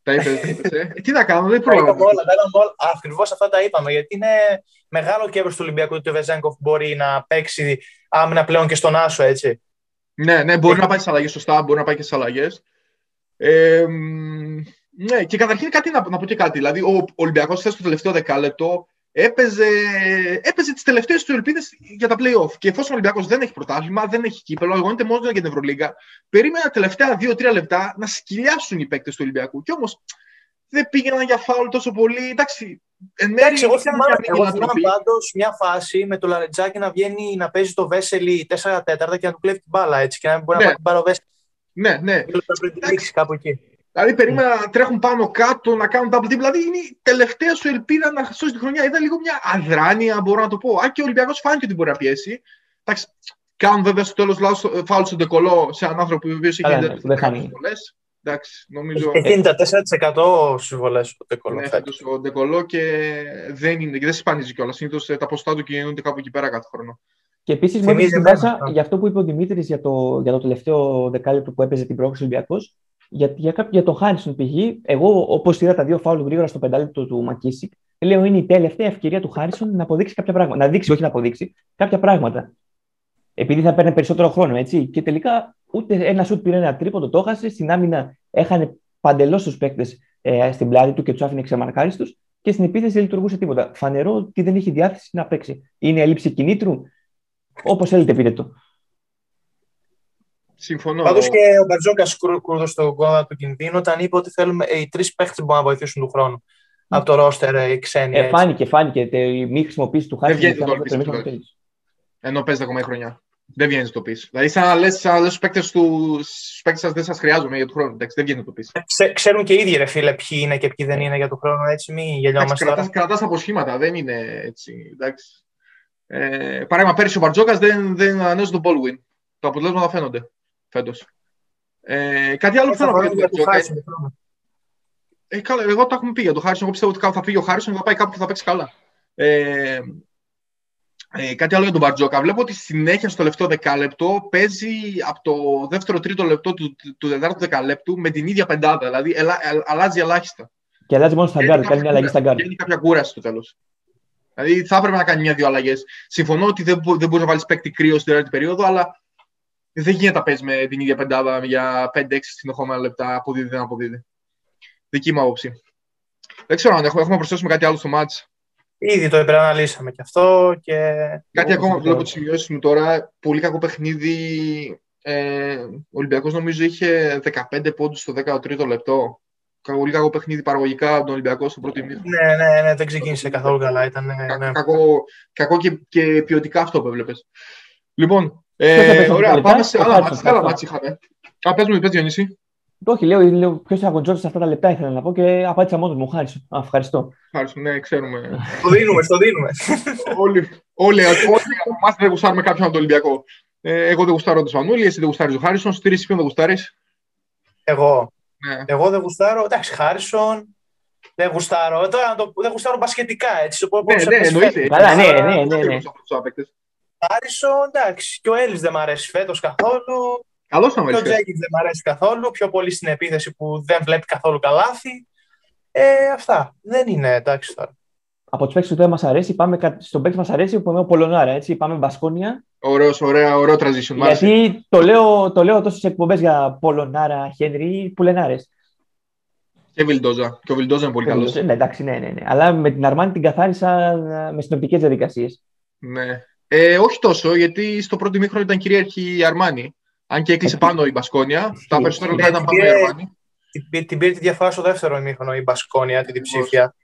Τα είπες, ε. ε. Τι να κάνω, δεν πρόβλημα. Ακριβώς αυτά τα είπαμε. Γιατί είναι μεγάλο κέντρο του Ολυμπιακού ότι ο Βεζέγκοφ μπορεί να παίξει άμυνα πλέον και στον Άσο, έτσι. Ναι, ναι, μπορεί να πάει στις αλλαγές σωστά, μπορεί να πάει και στις αλλαγές. Ε, ναι, και καταρχήν κάτι να, να πω και κάτι. Δηλαδή, ο Ολυμπιακός χθες στο τελευταίο δεκάλεπτο έπαιζε, έπαιζε τις τελευταίες του ελπίδες για τα playoff. Και εφόσον ο Ολυμπιακός δεν έχει πρωτάθλημα, δεν έχει κύπελο, αγωνίζεται μόνος για την Ευρωλίγα, περίμενα τα τελευταία 2-3 λεπτά να σκυλιάσουν οι παίκτες του Ολυμπιακού. Και όμως δεν πήγαιναν για φάουλ τόσο πολύ. Εντάξει, εν μέρει εγώ θυμάμαι, εγώ θυμάμαι πάντως μια φάση με το Λαρετζάκι να βγαίνει να παίζει το Βέσελη 4 τέταρτα και να του κλέβει την μπάλα έτσι και να μην μπορεί ναι. να πάρει την μπάλα ο Βέσελη. Ναι, ναι. κάπου εκεί. Δηλαδή, περίμενα να τρέχουν πάνω κάτω, να κάνουν double team. Δηλαδή, είναι η τελευταία σου ελπίδα να σώσει τη χρονιά. Είδα λίγο μια αδράνεια, μπορώ να το πω. Αν και ο Ολυμπιακός φάνηκε ότι μπορεί να πιέσει. Εντάξει, κάνουν βέβαια στο τέλος φάουλ στον Ντεκολό σε έναν άνθρωπο που έχει ναι, δεν χάνει. Εντάξει, νομίζω... Έχει 94% συμβολές ο Ντεκολό. Ναι, ο Ντεκολό και δεν, είναι, και δεν σπανίζει κιόλας. Συνήθως τα ποστά του κινούνται κάπου εκεί πέρα κάθε χρόνο. Και επίσης, μου έδωσε μέσα για αυτό που είπε ο Δημήτρης για το, για το τελευταίο δεκάλεπτο που έπαιζε την πρόκληση Ολυμπιακός. Για, για, για τον Χάρισον π.χ., εγώ όπως είδα τα δύο φάουλ γρήγορα στο πεντάλεπτο του Μακίσικ, λέω είναι η τελευταία ευκαιρία του Χάρισον να αποδείξει κάποια πράγματα. Να δείξει, όχι να αποδείξει, κάποια πράγματα. Επειδή θα παίρνει περισσότερο χρόνο, έτσι. Και τελικά ούτε ένα σουτ πήρε ένα τρίποντο, το έχασε. Στην άμυνα έχανε παντελώς τους παίκτες ε, στην πλάτη του και τους άφηνε ξεμαρκάριστους. Και στην επίθεση δεν λειτουργούσε τίποτα. Φανερό ότι δεν έχει διάθεση να παίξει. Είναι έλλειψη κινήτρου. Όπως θέλετε, πείτε το. Συμφωνώ. Πάντως και ο Μπαρτζόκα κούρδο στον κόμμα του κινδύνου όταν είπε ότι θέλουμε οι τρεις παίχτες που μπορούν να βοηθήσουν του χρόνου. Από το ρόστερ ε, οι ξένοι. Ε, φάνηκε, φάνηκε. Η μη χρησιμοποίηση του χάρτη. Δεν βγαίνει το Ενώ παίζει ακόμα η χρονιά. Δεν βγαίνει να το πεις. Δηλαδή, σαν να λε στους παίκτες του παίκτες σας δεν σας χρειάζομαι για τον χρόνο. Εντάξει, δεν βγαίνει να το πεις. Ξέ, ξέρουν και οι ίδιοι, ρε φίλε, ποιοι είναι και ποιοι δεν είναι για τον χρόνο. Έτσι, μην γελιόμαστε. Κρατά κρατάς αποσχήματα, δεν είναι έτσι. Εντάξει. Ε, παράδειγμα, πέρυσι ο Μπαρτζόκας δεν, δεν ανέβασε τον Baldwin. Τα αποτελέσματα φαίνονται φέτος. Ε, κάτι άλλο που θέλω να πω για τον Χάρισον. Ε, καλά, εγώ το έχουμε πει για τον Χάρισον. Εγώ πιστεύω ότι κάπου θα φύγει ο Χάρισον και θα πάει κάπου που θα παίξει καλά. Ε, ε, κάτι άλλο για τον Μπαρτζόκα. Βλέπω ότι συνέχεια στο τελευταίο δεκάλεπτο παίζει από το δεύτερο-τρίτο λεπτό του, του τετάρτου δεκαλέπτου με την ίδια πεντάδα. Δηλαδή ελα, αλλάζει ελάχιστα. Και αλλάζει μόνο στα γκαρντ, κάνει μια αλλαγή στα γκαρντ. Κάνει κάποια κούραση στο τέλος. Δηλαδή θα έπρεπε να κάνει μια-δύο αλλαγές. Συμφωνώ ότι δεν, δεν μπορείς να βάλεις παίκτη κρύο στην τέταρτη περίοδο, αλλά δεν γίνεται να παίζεις με την ίδια πεντάδα για 5-6 συνεχόμενα λεπτά. Αποδίδει, δεν αποδίδει. Δική μου άποψη. Δεν ξέρω αν έχουμε, έχουμε προσθέσουμε κάτι άλλο στο μάτς. Ήδη το υπεραναλύσαμε και αυτό. Και... Κάτι ακόμα βλέπω τι σημειώσει μου τώρα. Πολύ κακό παιχνίδι. Ε, ο Ολυμπιακός νομίζω είχε 15 πόντους στο 13ο λεπτό. Πολύ κακό παιχνίδι παραγωγικά από τον Ολυμπιακό στο πρώτο ημίχρονο. Ναι, ναι, ναι, δεν ξεκίνησε καθόλου καλά. Ήταν, Κα, ναι. κακό, κακό και, και ποιοτικά αυτό που έβλεπες. Λοιπόν, ε, ωραία, πάμε σε άλλα μάτια. Άλλα μάτια είχαμε. Α, πες μου, πες Διονύση. Όχι, λέω, λέω ποιος θα αγωνιζόταν σε αυτά τα λεπτά ήθελα να πω και απάντησα μόνος μου. Χάρισον. Α, ευχαριστώ. Ευχαριστώ, ναι, ξέρουμε. το δίνουμε, το δίνουμε. όλοι, όλοι, όλοι από εμάς δεν γουστάρουμε κάποιον από το Ολυμπιακό. Ε, εγώ δεν γουστάρω τον Σπανούλη, εσύ δεν γουστάρεις τον Χάρισον. Στήρι, ποιον δεν γουστάρεις. Εγώ. Ναι. Εγώ δεν γουστάρω. Εντάξει, Χάρισον. Δεν γουστάρω. Τώρα το, δεν γουστάρω μπασκετικά έτσι. Ναι, ναι, εννοείται. Καλά, ναι, ναι, ναι. ναι. Χάρισον, εντάξει. Και ο Έλλης δεν μ' αρέσει φέτος καθόλου. Καλός να Και ο Τζέκιν δεν μ' αρέσει καθόλου. Πιο πολύ στην επίθεση που δεν βλέπει καθόλου καλάθι. Ε, αυτά. Δεν είναι εντάξει τώρα. Από τους παίκτες που δεν μας αρέσει, πάμε στον παίκτη που μας αρέσει που είναι ο Πολωνάρα. Έτσι, πάμε Μπασκόνια. Ωραίος, ωραία, ωραίο transition. Γιατί το λέω, το λέω τόσες εκπομπές για Πολωνάρα, Χένρι, πουλενάρες. Και Βιλντόζα. Και ο Βιλντόζα είναι πολύ καλός. Ναι, εντάξει, ναι, ναι, ναι. Αλλά με την Αρμάνη την καθάρισα με συνοπτικές διαδικασίες. Ναι. Ε, όχι τόσο, γιατί στο πρώτο μήχρονο ήταν κυρίαρχη η Αρμάνη. Αν και έκλεισε πάνω η Μπασκόνια, τα περισσότερα λεπτά ήταν πάνω η Αρμάνη. Την πήρε τη διαφορά στο δεύτερο ημίχρονο η Μπασκόνια, την διψήφια.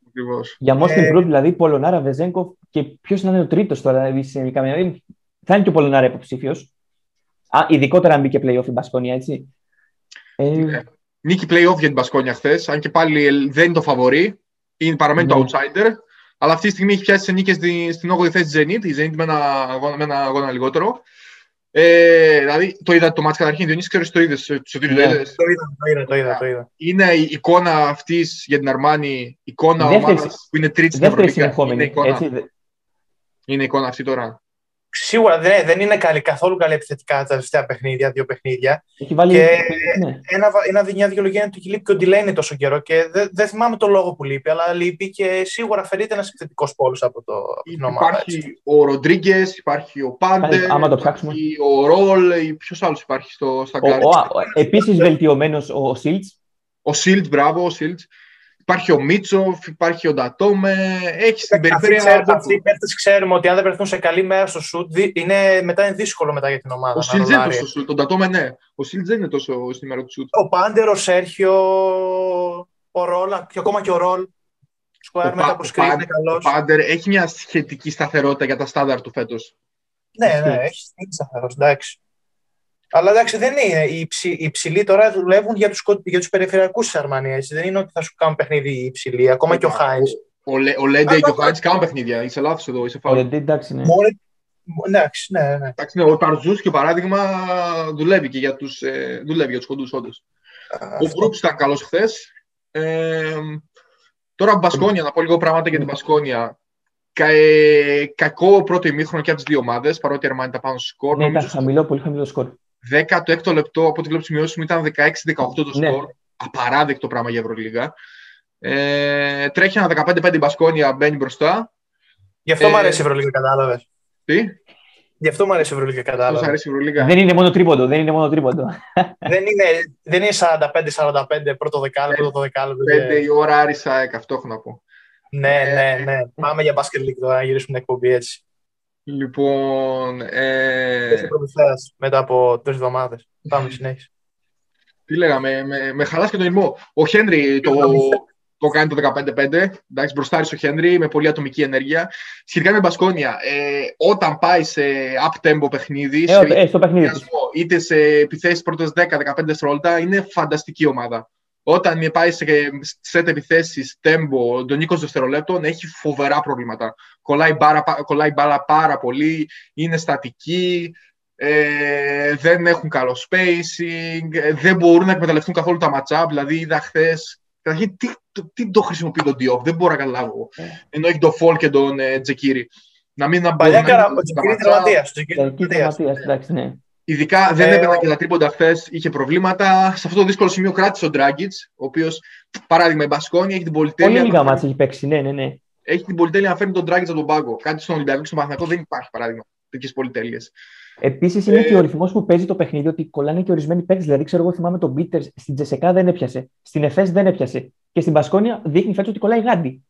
Για Most ε... Improved, δηλαδή Πολωνάρα, Βεζέγκοφ και ποιος να είναι ο τρίτος τώρα. Δηλαδή, θα είναι και ο Πολωνάρα υποψήφιος. Ειδικότερα αν μπήκε playoff η Μπασκόνια, έτσι. Ε... Ναι. Νίκη playoff για την Μπασκόνια χθες, αν και πάλι δεν είναι το φαβορή, είναι παραμένει ναι. το outsider. Αλλά αυτή τη στιγμή έχει πιάσει σε νίκες στην 8η θέση τη Zenit, η Zenit με ένα αγώνα, με ένα αγώνα λιγότερο. Ε, δηλαδή, το είδα το μάτς καταρχήν, Διονύσης, ξέρεις το είδες, στο το είδα, το είδα, το είδα, το είδα. Είναι η εικόνα αυτής για την Αρμάνη, εικόνα ομάδας που είναι τρίτη στην Ευρωλίγα. Είναι εικόνα, έτσι, είναι εικόνα αυτή τώρα. Σίγουρα δεν, δεν είναι καλή, καθόλου καλή επιθετικά τα τελευταία παιχνίδια, δύο παιχνίδια. Έχει βάλει... Και ναι. ένα, ένα, μια δικαιολογία είναι ότι λείπει και ο Ντιλέινι τόσο καιρό και δεν, δεν θυμάμαι το λόγο που λείπει, αλλά λείπει και σίγουρα στερείται ένας επιθετικός πόλος από, το, από την ομάδα. Υπάρχει έτσι. ο Ροντρίγκες, υπάρχει ο Πάντερ, άμα το ψάξουμε. ο Χολ, ποιος άλλος υπάρχει στο, στα γκάρ. Επίσης βελτιωμένος ο Σίλντς. Ο Σίλντς, μπράβο, ο Σίλντς. Υπάρχει ο Μίτσοφ, υπάρχει ο Ντατόμε. Έχει στην περιφέρεια. Αυτοί οι παίχτες ξέρουμε ότι αν δεν βρεθούν σε καλή μέρα στο σουτ, είναι, μετά είναι δύσκολο μετά για την ομάδα. Ο Σίλντς δεν είναι τόσο σουτ. Ο Ντατόμε ναι. Ο Σίλτ δεν είναι τόσο στη μέρα του σουτ. Ο Πάντερ, ο Σέρχιο, ο Ρόλ, και ακόμα και ο Ρόλ. Σκουάρ μετά από σκριν είναι καλός. Ο Πάντερ έχει μια σχετική σταθερότητα για τα στάνταρ του φέτος. Ναι, ναι, έχει σχετική σταθερότητα. Εντάξει. Αλλά εντάξει, δεν είναι. Οι, υψη, οι υψηλοί τώρα δουλεύουν για τους, για τους περιφερειακούς της Αρμανίας. Δεν είναι ότι θα σου κάνουν παιχνίδι οι υψηλοί. Ακόμα και ο Χάινς. Ο, ο, ο Λέντε και ο Χάινς κάνουν παιχνίδια. Είσαι λάθος εδώ. Είσαι ο Λέντε, εντάξει, ναι. Μόνο, εντάξει, ναι, ναι. Εντάξει, ναι. Ο Ταρζούς, και παράδειγμα, δουλεύει και για τους, ε, δουλεύει για τους κοντούς, όντως. Ο Μπρούξ ήταν καλός χθες. Ε, τώρα, Μπασκόνια, να πω λίγο πράγματα για την Μπασκόνια. Κα, ε, κακό πρώτο ημίχρονο και από τις δύο ομάδες, παρότι η Αρμάνι ήταν πάνω στο σκορ. Ναι, ήταν χαμηλό, πολύ χαμηλό σκορ. 16ο λεπτό, από ό,τι βλέπω σημειώσεις μου, ήταν 16-18 το Ναι. σκορ. Απαράδεκτο πράγμα για Ευρωλίγα. Ε, τρέχει ένα 15-5 η Μπασκόνια, μπαίνει μπροστά. Γι' αυτό Ε, μου αρέσει η Ευρωλίγα, κατάλαβες. Τι, Γι' αυτό μου αρέσει η Ευρωλίγα, πώς κατάλαβε. αρέσει η Ευρωλίγα; Δεν είναι μόνο τρίποντο, δεν είναι μόνο τρίποντο. δεν είναι, δεν είναι 45-45 πρώτο δεκάλεπτο, πρώτο δεκάλεπτο. 5 η ώρα Άρισα ΕΚ, αυτό έχω να πω. Ναι, ναι, ναι. Πάμε για μπάσκετ league τώρα, να γυρίσουμε την εκπομπή έτσι. Λοιπόν, ε, Είσαι προμηθέας μετά από τρεις εβδομάδες. Πάμε συνέχεια. τι λέγαμε, με, με χαλάς και τον ηρμό. Ο Χένρι το, το κάνει το 15-5. Εντάξει, μπροστάρει ο Χένρι με πολύ ατομική ενέργεια. Σχετικά με Μπασκόνια, ε, όταν πάει σε up-tempo παιχνίδι, Ε, σε ε, στο παιχνίδι της. συνδυασμό, είτε σε επιθέσεις πρώτες 10-15 δευτερόλεπτα, είναι φανταστική ομάδα. Όταν πάει σε σετ επιθέσεις tempo των 20 δευτερολέπτων, έχει φοβερά προβλήματα. Κολλάει, μπάρα, κολλάει μπάλα πάρα πολύ, είναι στατική. Ε, δεν έχουν καλό spacing, ε, δεν μπορούν να εκμεταλλευτούν καθόλου τα match-up. Δηλαδή, είδα χθες. Καταρχήν, τι, τι, το χρησιμοποιεί τον Diop, δεν μπορώ να καταλάβω. Ε. Ενώ έχει τον Φολ και τον ε, Τζεκίρι. Να μην να Παλιά καρα, ο Τζεκίρι τραυματία. εντάξει, ναι. Ειδικά δεν ε, έπαιρνε και τα τρίποντα χθες, είχε προβλήματα. Σε αυτό το δύσκολο σημείο κράτησε ο Ντράγκητ, ο οποίος, παράδειγμα, η Μπασκόνια έχει την πολυτέλεια. Πολύ λίγα μάτια έχει παίξει, ναι, ναι, ναι. Έχει την πολυτέλεια να φέρνει τον Ντράγκητ από τον πάγκο. Κάτι στον Ολυμπιακό και στον Παναθηναϊκό δεν υπάρχει παράδειγμα τέτοιες πολυτέλειες. Επίσης είναι ε... και ο ρυθμός που παίζει το παιχνίδι, ότι κολλάνε και ορισμένοι παίκτες. Δηλαδή, ξέρω εγώ, θυμάμαι τον Μπίτερ στην Τζεσεκά δεν έπιασε. Στην Εφές δεν έπιασε. Και στην Πασκόνια δείχνει φέτος ότι κολλάει γάντι.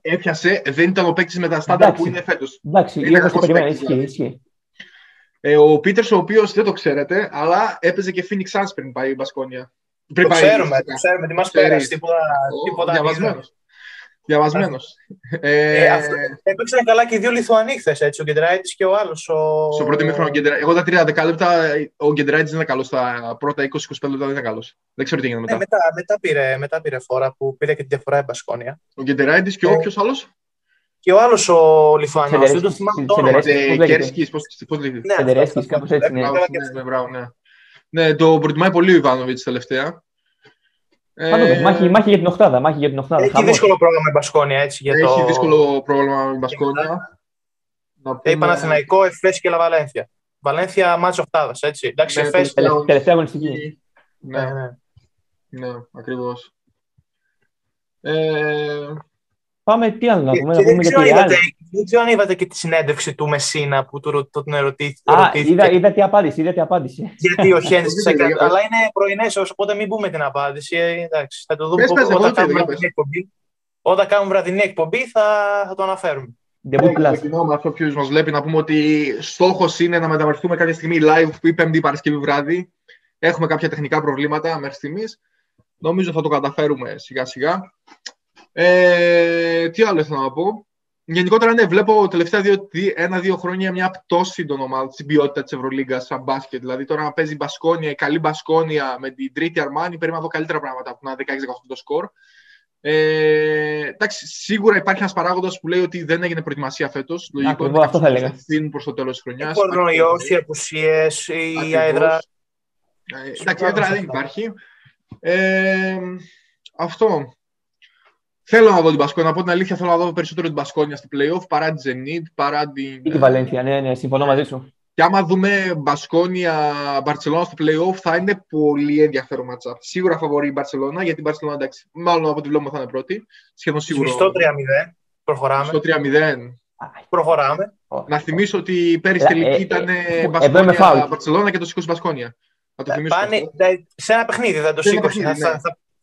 Έπιασε, δεν ήταν ο παίκτης με τα στάνταρ που είναι φέτος. Εντάξει, λίγο το περιμένει. Ισχύει, δηλαδή. ισχύει. Ε, ο Πίτερς, ο οποίος δεν το ξέρετε, αλλά έπαιζε και Phoenix Suns πριν πάει η Μπασκόνια. Πριν το πάει, ξέρουμε, το ξέρουμε, τι μας πέρασε, τίποτα, τίποτα Διαβασμένος. Ε, ε, έπαιξαν καλά και οι δύο Λιθουανοί χθες, έτσι, ο Γκεντράιτης και ο άλλος. Ο... Στο πρώτο μήχρονο, εγώ τα τρία δεκάλεπτα, ο Γκεντράιτης δεν είναι καλός. Στα πρώτα 20-25 λεπτά δεν είναι καλός. Δεν ξέρω τι έγινε μετά. Ε, μετά, μετά, πήρε, μετά πήρε φορά που πήρε και τη διαφορά η Μπασκόνια. Ο Γκεντράιτης και ε, όποιος άλλος. Και ο άλλος ο Λιθουανός. Δεν το θυμάμαι τώρα. Κέρσκι, πώς λέγεται; Φεντερέσκι, κάπως έτσι. Ναι. Ναι, το προτιμάει πολύ ο Ιβάνοβιτς τελευταία. Ε... Μάχη, μάχη για την Οχτάδα. Μάχη για την οχτάδα. Έχει Χαμός. δύσκολο πρόγραμμα με Μπασκόνια. Έτσι, για Έχει το... δύσκολο πρόγραμμα με Μπασκόνια. Έχει Παναθηναϊκό, Εφές και Λαβαλένθια. Βαλένθια μάτς οχτάδας, έτσι. Εντάξει, ναι, Εφές... Τελευταία αγωνιστική. Ναι, ναι, ναι. ναι ακριβώς. Ε, Πάμε, τι άλλο να πούμε, να πούμε για τη Real. Δεν ξέρω αν είδατε και τη συνέντευξη του Μεσίνα που του τον ερωτήθηκε. Α, είδα, είδα τι απάντηση, είδα τι απάντηση. Γιατί ο Χένς αλλά είναι πρωινές, οπότε μην πούμε την απάντηση. Ε, εντάξει, θα το δούμε όταν κάνουμε βραδινή εκπομπή. Όταν κάνουμε βραδινή εκπομπή θα, θα το αναφέρουμε. Δεν με αυτό ποιος μας βλέπει να πούμε ότι στόχος είναι να μεταμορφωθούμε κάποια στιγμή live που η Πέμπτη Παρασκευή βράδυ. Έχουμε κάποια τεχνικά προβλήματα μέχρι στιγμής. Νομίζω θα το καταφέρουμε σιγά σιγά. Ε, τι άλλο ήθελα να πω. Γενικότερα, ναι, βλέπω τελευταία ένα-δύο χρόνια μια πτώση των ομάδων στην ποιότητα της Ευρωλίγκας σαν μπάσκετ. Δηλαδή, τώρα να παίζει μπασκόνια, η καλή μπασκόνια με την τρίτη αρμάνη, να δω καλύτερα πράγματα από να 16-18 το σκορ. Ε, εντάξει, σίγουρα υπάρχει ένας παράγοντας που λέει ότι δεν έγινε προετοιμασία φέτος. Λογικό είναι αυτό θα έλεγα. προς το τέλος της χρονιάς. Κορονοϊό, οι απουσίες, η αέδρα. Ε, εντάξει, η αέδρα δεν υπάρχει. Ε, αυτό. Θέλω να δω την Πασκόνια. Να πω την αλήθεια, θέλω να δω περισσότερο την Πασκόνια στην playoff παρά την Zenit, παρά την. Ή τη Βαλένθια, ναι, ναι, συμφωνώ μαζί σου. Και άμα δούμε Μπασκόνια Μπαρσελόνα στο playoff, θα είναι πολύ ενδιαφέρον matchup. Σίγουρα φαβορεί η Μπαρσελόνα, γιατί η Μπαρσελόνα εντάξει, μάλλον από ό,τι βλέπουμε θα είναι πρώτη. Σχεδόν σίγουρο. Στο 3-0. Προχωράμε. Στο 3-0. Προχωράμε. Να θυμίσω ότι πέρυσι ε, τελική ε, ήταν ε, Μπασκόνια Μπαρσελόνα και το σήκωσε Μπασκόνια. Πάνε, σε ένα παιχνίδι θα το σήκωσε.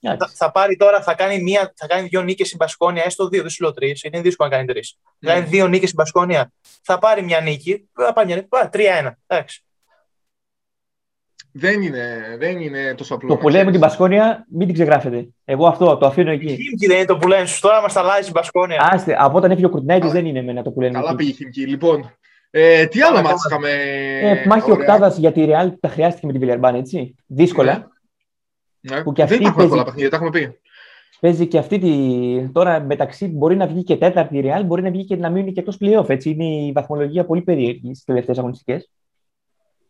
Θα, θα, θα, θα, πάρει τώρα, θα κάνει, μία, θα κάνει δύο νίκες στην Πασκόνια, έστω δύο, δεν σου λέω τρεις. Είναι δύσκολο να κάνει τρεις. Mm. Θα κάνει δύο νίκες στην Πασκόνια, θα πάρει μια νίκη, θα πάρει μια νίκη. Τρία-ένα. Εντάξει. Δεν είναι, δεν είναι τόσο απλό. Το που λέμε την Πασκόνια, μην την ξεγράφετε. Εγώ αυτό το αφήνω εκεί. Η Χίμκι δεν είναι το που λένε. Τώρα μας τα αλλάζει την Πασκόνια. Άστε, από όταν έφυγε ο Κουρτινέτη δεν είναι εμένα το που λένε. Καλά πήγε η Χίμκι. Λοιπόν, ε, τι άλλο μάτς είχαμε. Ε, μάχη οκτάδας για τη Real τα χρειάστηκε με τη Βιλερμπάν, έτσι. Δύσκολα. Ναι. Ναι. Που και δεν υπάρχουν πολλά παιχνίδια, τα έχουμε πει. Παίζει και αυτή τη. Τώρα μεταξύ μπορεί να βγει και τέταρτη Real, μπορεί να βγει και να μείνει και εκτός playoff. Έτσι. Είναι η βαθμολογία πολύ περίεργη στις τελευταίες αγωνιστικές.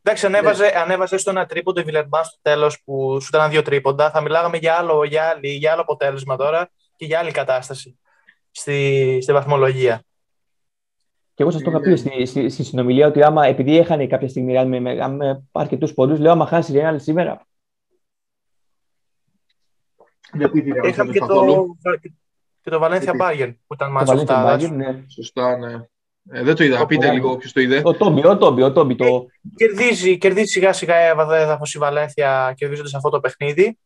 Εντάξει, ανέβαζε, ναι. ανέβαζε στο ένα τρίποντο η Βιλερμπάν στο τέλος που σου ήταν δύο τρίποντα. Θα μιλάγαμε για άλλο, για, άλλη, για άλλο αποτέλεσμα τώρα και για άλλη κατάσταση στη, στη βαθμολογία. Και εγώ σας το είχα πει στη, στη, στη, συνομιλία ότι άμα επειδή έχανε κάποια στιγμή με, με, με αρκετούς πόντους, λέω άμα χάσει η Real σήμερα Είχαμε και το, και το Valencia Bayern που ήταν μάτσο αυτά. Ναι. Σωστά, ναι. Ε, δεν το είδα. Πείτε λίγο ποιο το είδε. Ο Τόμπι, ο Τόμπι, ο Τόμπι. Το... Ε, κερδίζει, κερδίζει σιγά σιγά η έδαφο η Βαλένθια κερδίζοντας αυτό το παιχνίδι.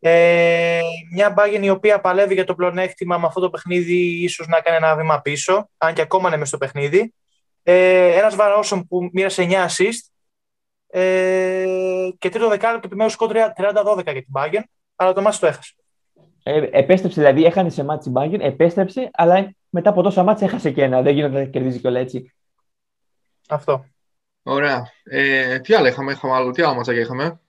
Ε, μια Bayern η οποία παλεύει για το πλεονέκτημα με αυτό το παιχνίδι, ίσως να κάνει ένα βήμα πίσω, αν και ακόμα είναι μέσα στο παιχνίδι. Ε, ένας Βαρόσον που μοίρασε 9 assist. Ε, και τρίτο δεκάλεπτο επιμέρους σκορ 30-12 για την Bayern, αλλά το ματς το έχασε. Ε, επέστρεψε, δηλαδή έχανε σε ματς η Μπάγερν, επέστρεψε, αλλά μετά από τόσα ματς έχασε και ένα. Δεν γίνεται να κερδίζει κιόλα έτσι. Αυτό. Ωραία. Ε, τι άλλο είχαμε, είχαμε άλλο, τι άλλο ματσάκια είχαμε;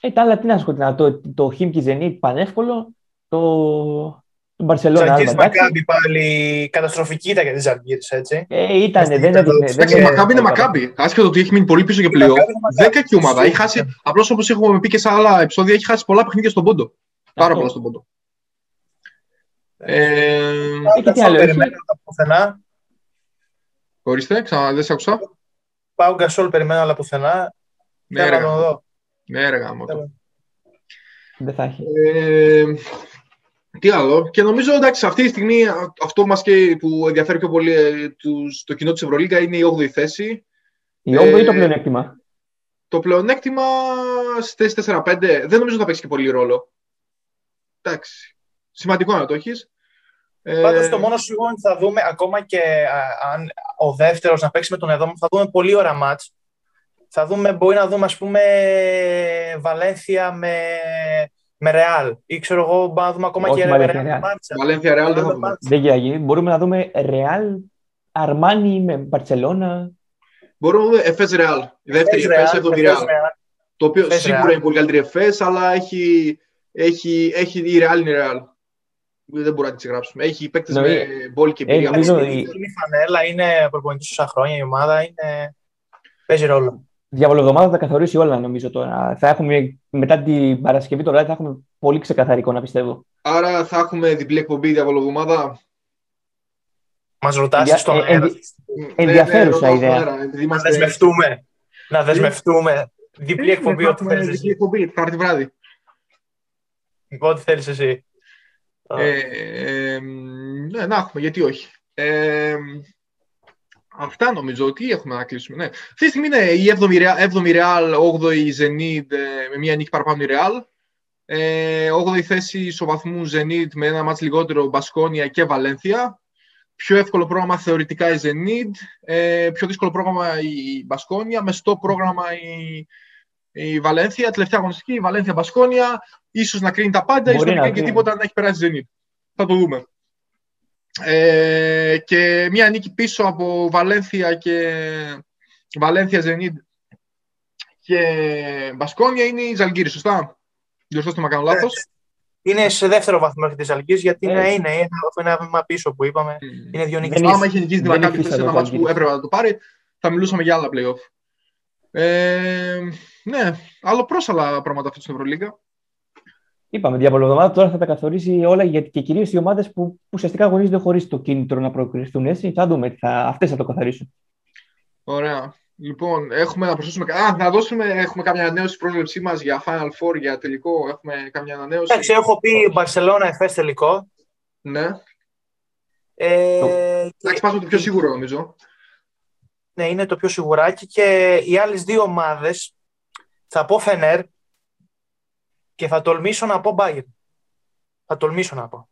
Ε, τα άλλα τι να σου το, το Χιμ και Ζενίτ πανεύκολο, το, Την Μπαρσελόνα. Ζαλγκύρης Μακάμπι πάλι καταστροφική ήταν για τη Ζαλγκύρης, έτσι. Ε, ήταν, δεν έδειχνε. Δεν Εντάξει, η Μακάμπι είναι Μακάμπι. Άσχετο ότι έχει μείνει πολύ πίσω και πλέον. Δεν κακή ομάδα. Έχει χάσει, απλώς όπως έχουμε πει και σε άλλα επεισόδια, έχει χάσει πολλά παιχνίδια στον πόντο. Πάρα πολλά στον πόντο. Ε, Έχει τι άλλο, έχει; Πουθενά. ορίστε, ξανά δεν σε άκουσα. Πάω Γκασόλ περιμένω, αλλά πουθενά. Ναι, Θέλω ρε, να τον γάμο. δω. ναι, ρε, γάμο. Θέλω. Δεν θα έχει. Ε, τι άλλο. Και νομίζω εντάξει, αυτή τη στιγμή α- αυτό μας και που ενδιαφέρει πιο πολύ ε, τους, το κοινό της Ευρωλίγκα είναι η 8η θέση. Η 8 ή το Ε, πλεονέκτημα; Το πλεονέκτημα στη θέση 4-5 δεν νομίζω θα παίξει και πολύ ρόλο. Εντάξει. Σημαντικό να το έχεις. Ε, Πάντως το μόνο σίγουρο είναι ότι θα δούμε ακόμα και α, αν ο δεύτερος να παίξει με τον εδώ, θα δούμε πολύ ώρα μάτς. Θα δούμε, μπορεί να δούμε ας πούμε Βαλένθια με, με Ρεάλ ή ξέρω εγώ μπορούμε να δούμε ακόμα Όχι και Βαλένθια, Ρεάλ με Ρεάλ. Μπάρτσα. Βαλένθια Ρεάλ δεν θα δούμε. Μπάρτσα. Δεν γίνει. Μπορούμε να δούμε Ρεάλ, Αρμάνι με Μπαρσελόνα. Μπορούμε να δούμε Εφές Ρεάλ. Η δεύτερη Εφές Εφές, Ρεάλ, 7η Εφές Ρεάλ. Ρεάλ. Το οποίο Εφές σίγουρα Ρεάλ. είναι πολύ καλύτερη Εφές, αλλά έχει, έχει, έχει η Ρεάλ είναι η Ρεάλ. Δεν μπορούμε να τη γράψουμε. Έχει παίκτες με Νομίζω- μπόλ και Ε, εμπειρία. νομίζω- Είναι η φανέλα, είναι προπονητής τόσα χρόνια η ομάδα, είναι... παίζει ρόλο. Διαβολοβδομάδα θα καθορίσει όλα νομίζω τώρα. Θα έχουμε μετά την Παρασκευή το βράδυ θα έχουμε πολύ ξεκαθαρή εικόνα πιστεύω. Άρα θα έχουμε διπλή εκπομπή διαβολοβδομάδα. Μας ρωτάτε Ενδια- στον ε, αέρα. ενδι- Ενδιαφέρουσα ρωτάω στον ιδέα. αέρα, επειδή Να είμαστε- δεσμευτούμε. Να δεσμευτούμε. Διπλή εκπομπή, Θα ό,τι έχουμε θέλεις διπλή εσύ. εκπομπή, Τετάρτη βράδυ. Ό,τι θέλεις εσύ. Ε, ε, ναι, να έχουμε, γιατί όχι. Ε, αυτά νομίζω ότι έχουμε να κλείσουμε. Ναι. Αυτή τη στιγμή είναι η 7η Real, 7η Real 8η Zenit ε, με μία νίκη παραπάνω η Real. Ε, 8η θέση ισοβαθμού Zenit με ένα μάτς λιγότερο Μπασκόνια και Βαλένθια. Πιο εύκολο πρόγραμμα θεωρητικά η Zenit. Ε, πιο δύσκολο πρόγραμμα η Μπασκόνια. Με στο πρόγραμμα η, η Βαλένθια. Τελευταία αγωνιστική η Βαλένθια Μπασκόνια. Ίσως να κρίνει τα πάντα, ίσως Μπορεί να να κρίνει και κρίνει. τίποτα να έχει περάσει η Zenit. Θα το δούμε. Ε, και μία νίκη πίσω από Βαλένθια και Βαλένθια Ζενίντ και Μπασκόνια είναι η Ζαλγκύρη, σωστά; Διορθώστε με κάνω λάθος. Είναι σε δεύτερο βαθμό τη Αλγής, γιατί Ε. είναι, είναι, είναι, αυτό είναι ένα βήμα πίσω που είπαμε. Είναι δύο νίκες. Δεν Άμα είχε νικήσει την δεν Μακάμπη υφίσταται σε ένα ο μάτς που Ζαλγκύρης. έπρεπε να το πάρει, θα μιλούσαμε για άλλα play-off. Ε, ναι, άλλο προς άλλα πράγματα αυτή στην Ευρωλίγκα. Είπαμε, διαβολοβδομάδα τώρα θα τα καθορίσει όλα γιατί και κυρίως οι ομάδες που ουσιαστικά αγωνίζονται χωρίς το κίνητρο να προκριθούν έτσι. Θα δούμε, θα, αυτές θα το καθαρίσουν. Ωραία. Λοιπόν, έχουμε να προσθέσουμε. Α, να δώσουμε. Έχουμε καμιά ανανέωση στην πρόσληψή μας για Final Four, για τελικό. Έχουμε καμιά ανανέωση. Εντάξει, έχω πει Μπαρσελόνα Εφές τελικό. Ναι. Ε, και- Εντάξει, πάμε το πιο σίγουρο νομίζω. Ναι, είναι το πιο σιγουράκι και οι άλλες δύο ομάδες θα πω Φενέρ και θα τολμήσω να πω Bayern. Θα τολμήσω να πω.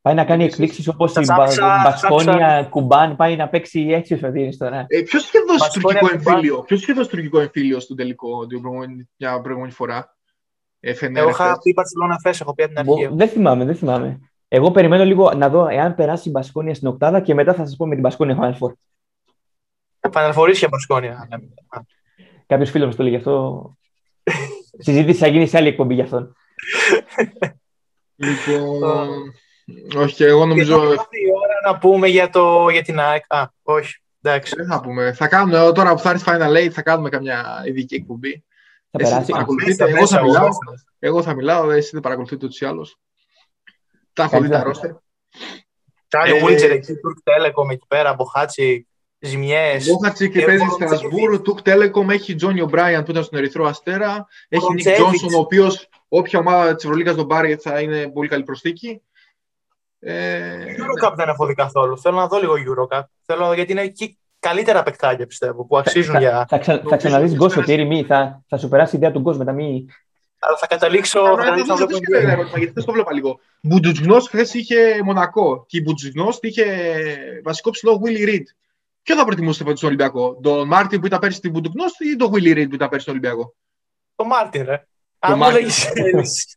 Πάει να κάνει Επίσης, εκπλήξεις όπως θα η ψάξα- Μπα- Μπασκόνια, ψάξα- Κουμπάν. Πάει να παίξει έτσι ο Σωτήρης τώρα. Ε, Ποιος είχε δώσει Μπασκόνια τουρκικό του εμφύλιο, Ποιος είχε δώσει τουρκικό εμφύλιο στον τελικό την προηγούμενη- μια προηγούμενη φορά; Ε, Φενέρ, Εγώ είχα Εφές. πει Μπαρσελόνα Εφές, έχω πει από την Μπο- αρχή. Δεν θυμάμαι, δεν θυμάμαι. Εγώ περιμένω λίγο να δω εάν περάσει η Μπασκόνια στην Οκτάδα και μετά θα σας πω με την Μπασκόνια Final Four. Παναλφορείς για Μπαρσκόνια. Κάποιος φίλος μου το λέει γι' αυτό. Συζήτηση θα γίνει σε άλλη εκπομπή γι' αυτόν. Λοιπόν, όχι, και εγώ Και νομίζω θα έρθει η ώρα να πούμε για, το, για την ΑΕΚ. Α, όχι. Εντάξει. δεν θα πούμε. Θα κάνουμε, ε, τώρα που θα έρθει Final Eight θα κάνουμε καμιά ειδική εκπομπή. Θα Εσύ περάσει. παρακολουθείτε, Μέσα, εγώ θα μέσα, μιλάω. μέσα. Εγώ θα μιλάω, εσύ δεν παρακολουθείτε ούτως ή άλλως. Τα έχω δει τα Καλά. ρόστερ. Κάνει Ε, Βίλτζερ εκεί, Τουρκ Τέλεκομ εκεί πέρα, Μποχάτσι, ζημιές. Μπόχατσι και Και παίζει εγώ- Στρασβούργο, Τουκ Τέλεκομ, έχει Τζόνι Ομπράιαν που ήταν στον Ερυθρό Αστέρα, έχει Νικ Κοντσέβιτς. Τζόνσον, ο οποίος όποια ομάδα της Ευρωλίγα τον πάρει θα είναι πολύ καλή προσθήκη. Ε, Eurocup δεν έχω δει καθόλου. Θέλω να δω λίγο Eurocup. Θέλω, γιατί είναι εκεί καλύτερα παικτάκια πιστεύω που αξίζουν Θα, για. θα, ξα, θα ξαναδείς γκολ Σωτήρη, μη, θα, θα σου περάσει η ιδέα του γκολ μετά, μη. Αλλά θα καταλήξω. Ωραία, θα θα καταλήξω να δώσω βλέπω και ένα NBA. ερώτημα, γιατί δεν το βλέπα λίγο. Μπουτζουγνό χθες είχε Μονακό και η Μπουτζουγνό είχε βασικό ψηλό Willy Reed. Ποιο θα προτιμούσατε στον Ολυμπιακό, τον Μάρτιν που ήταν πέρσι στην Μπουτζουγνό ή τον Willy Reed που ήταν πέρσι στον Ολυμπιακό; Το Μάρτιν, ρε. Αν μου Μάρτιν. έλεγε Έλλης.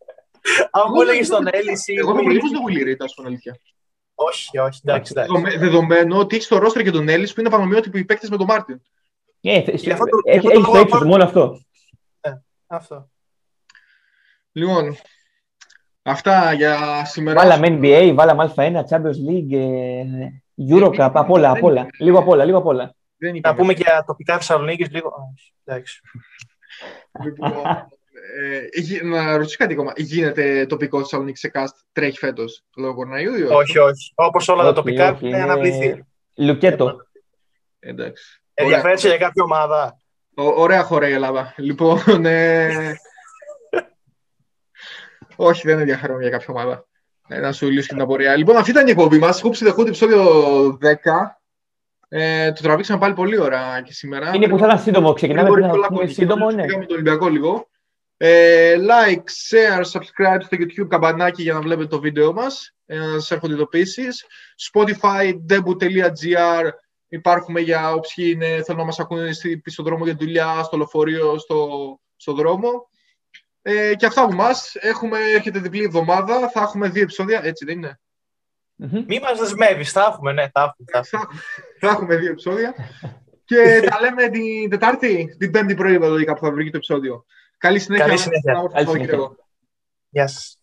Αν μου έλεγε τον Έλλης ή. Εγώ θα προτιμούσα τον Willy Reed, ας πούμε αλήθεια. Όχι, όχι, εντάξει. εντάξει. Δεδομέ- Δεδομένο ότι έχεις στο ρόστρε και τον Έλλης που είναι πανομοιότυποι παίκτες με τον Μάρτιν. Ε, θε- Γι' αυτό το- έχει, γι' αυτό έχει το το λόγο ύψος, πάω- μόνο αυτό. Αυτό. Λοιπόν, Αυτά για σήμερα. Βάλαμε NBA, βάλαμε Α1, Champions League, ε, Eurocup, απ' όλα, απ' όλα. Λίγο απ' όλα, λίγο απ' όλα. Δεν Να είπαμε. πούμε και για τοπικά Θεσσαλονίκης λίγο. Α, Εντάξει. Λοιπόν, ε, γι- να ρωτήσω κάτι ακόμα. Γίνεται τοπικό Θεσσαλονίκη σε cast, τρέχει φέτος λόγω κοροναϊού ή όχι; όχι, όχι. Όπως όλα τα Όχι, τοπικά όχι, είναι είναι αναβληθεί. Λουκέτο. Εντάξει. Ωραία. Ενδιαφέρεσαι για κάποια ομάδα. Ω- ωραία χώρα η Ελλάδα. Λοιπόν, ε... όχι, δεν ενδιαφέρομαι για κάποια ομάδα. Ε, να σου λύσω και την απορία. Λοιπόν, αυτή ήταν η εκπομπή μας. Χούψη δεχούνται επεισόδιο 10. Ε, το τραβήξαμε πάλι πολύ ώρα και σήμερα. Είναι που θα ήταν σύντομο. Ξεκινάμε Μπορεί πριν πολλά να πούμε κόμματα. σύντομο, ναι. Πήγαμε τον Ολυμπιακό λίγο. Ε, like, share, subscribe στο YouTube καμπανάκι για να βλέπετε το βίντεο μας. Ε, να σας έρχονται ειδοποιήσεις. Spotify, debut.gr Υπάρχουμε για όποιοι είναι, θέλουν να μας ακούνε στη- στο δρόμο για δουλειά, στο λεωφορείο, στο, στο δρόμο. Ε, και αυτά από μας. Έχουμε, έρχεται διπλή εβδομάδα. Θα έχουμε δύο επεισόδια, έτσι δεν είναι; Μμμ. Μη μας δεσμεύεις, θα έχουμε, ναι, θα έχουμε. θα έχουμε. Θα, έχουμε- θα έχουμε δύο επεισόδια. και τα λέμε την Τετάρτη, την Πέμπτη πρωί, λογικά, που θα βγει το επεισόδιο. Καλή συνέχεια. Καλή συνέχεια. Ένα όμορφο Καλή συνέχεια. Σαββατοκύριακο. Γεια σας.